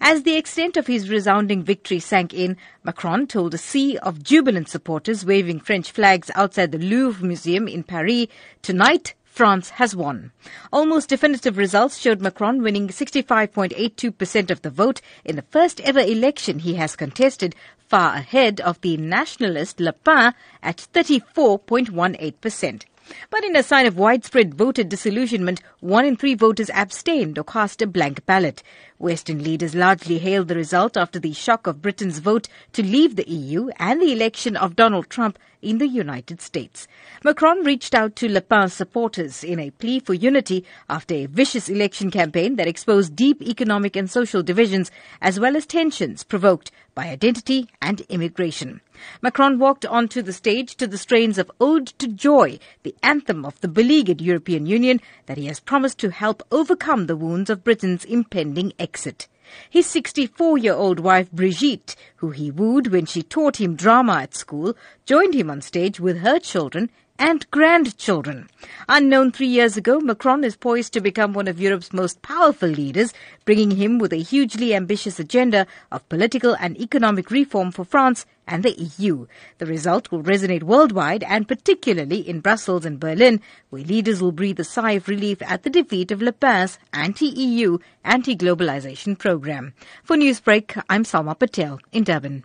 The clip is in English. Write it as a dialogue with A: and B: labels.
A: As the extent of his resounding victory sank in, Macron told a sea of jubilant supporters waving French flags outside the Louvre Museum in Paris, tonight France has won. Almost definitive results showed Macron winning 65.82% of the vote in the first ever election he has contested, far ahead of the nationalist Le Pen at 34.18%. But in a sign of widespread voter disillusionment, one in three voters abstained or cast a blank ballot. Western leaders largely hailed the result after the shock of Britain's vote to leave the EU and the election of Donald Trump in the United States. Macron reached out to Le Pen's supporters in a plea for unity after a vicious election campaign that exposed deep economic and social divisions as well as tensions provoked by identity and immigration. Macron walked onto the stage to the strains of Ode to Joy, the anthem of the beleaguered European Union that he has promised to help overcome the wounds of Britain's impending exit. His 64 year old wife Brigitte, who he wooed when she taught him drama at school, joined him on stage with her children and grandchildren. Unknown three years ago, Macron is poised to become one of Europe's most powerful leaders, bringing him with a hugely ambitious agenda of political and economic reform for France and the EU. The result will resonate worldwide and particularly in Brussels and Berlin, where leaders will breathe a sigh of relief at the defeat of Le Pen's anti-EU, anti-globalization program. For Newsbreak, I'm Salma Patel in Durban.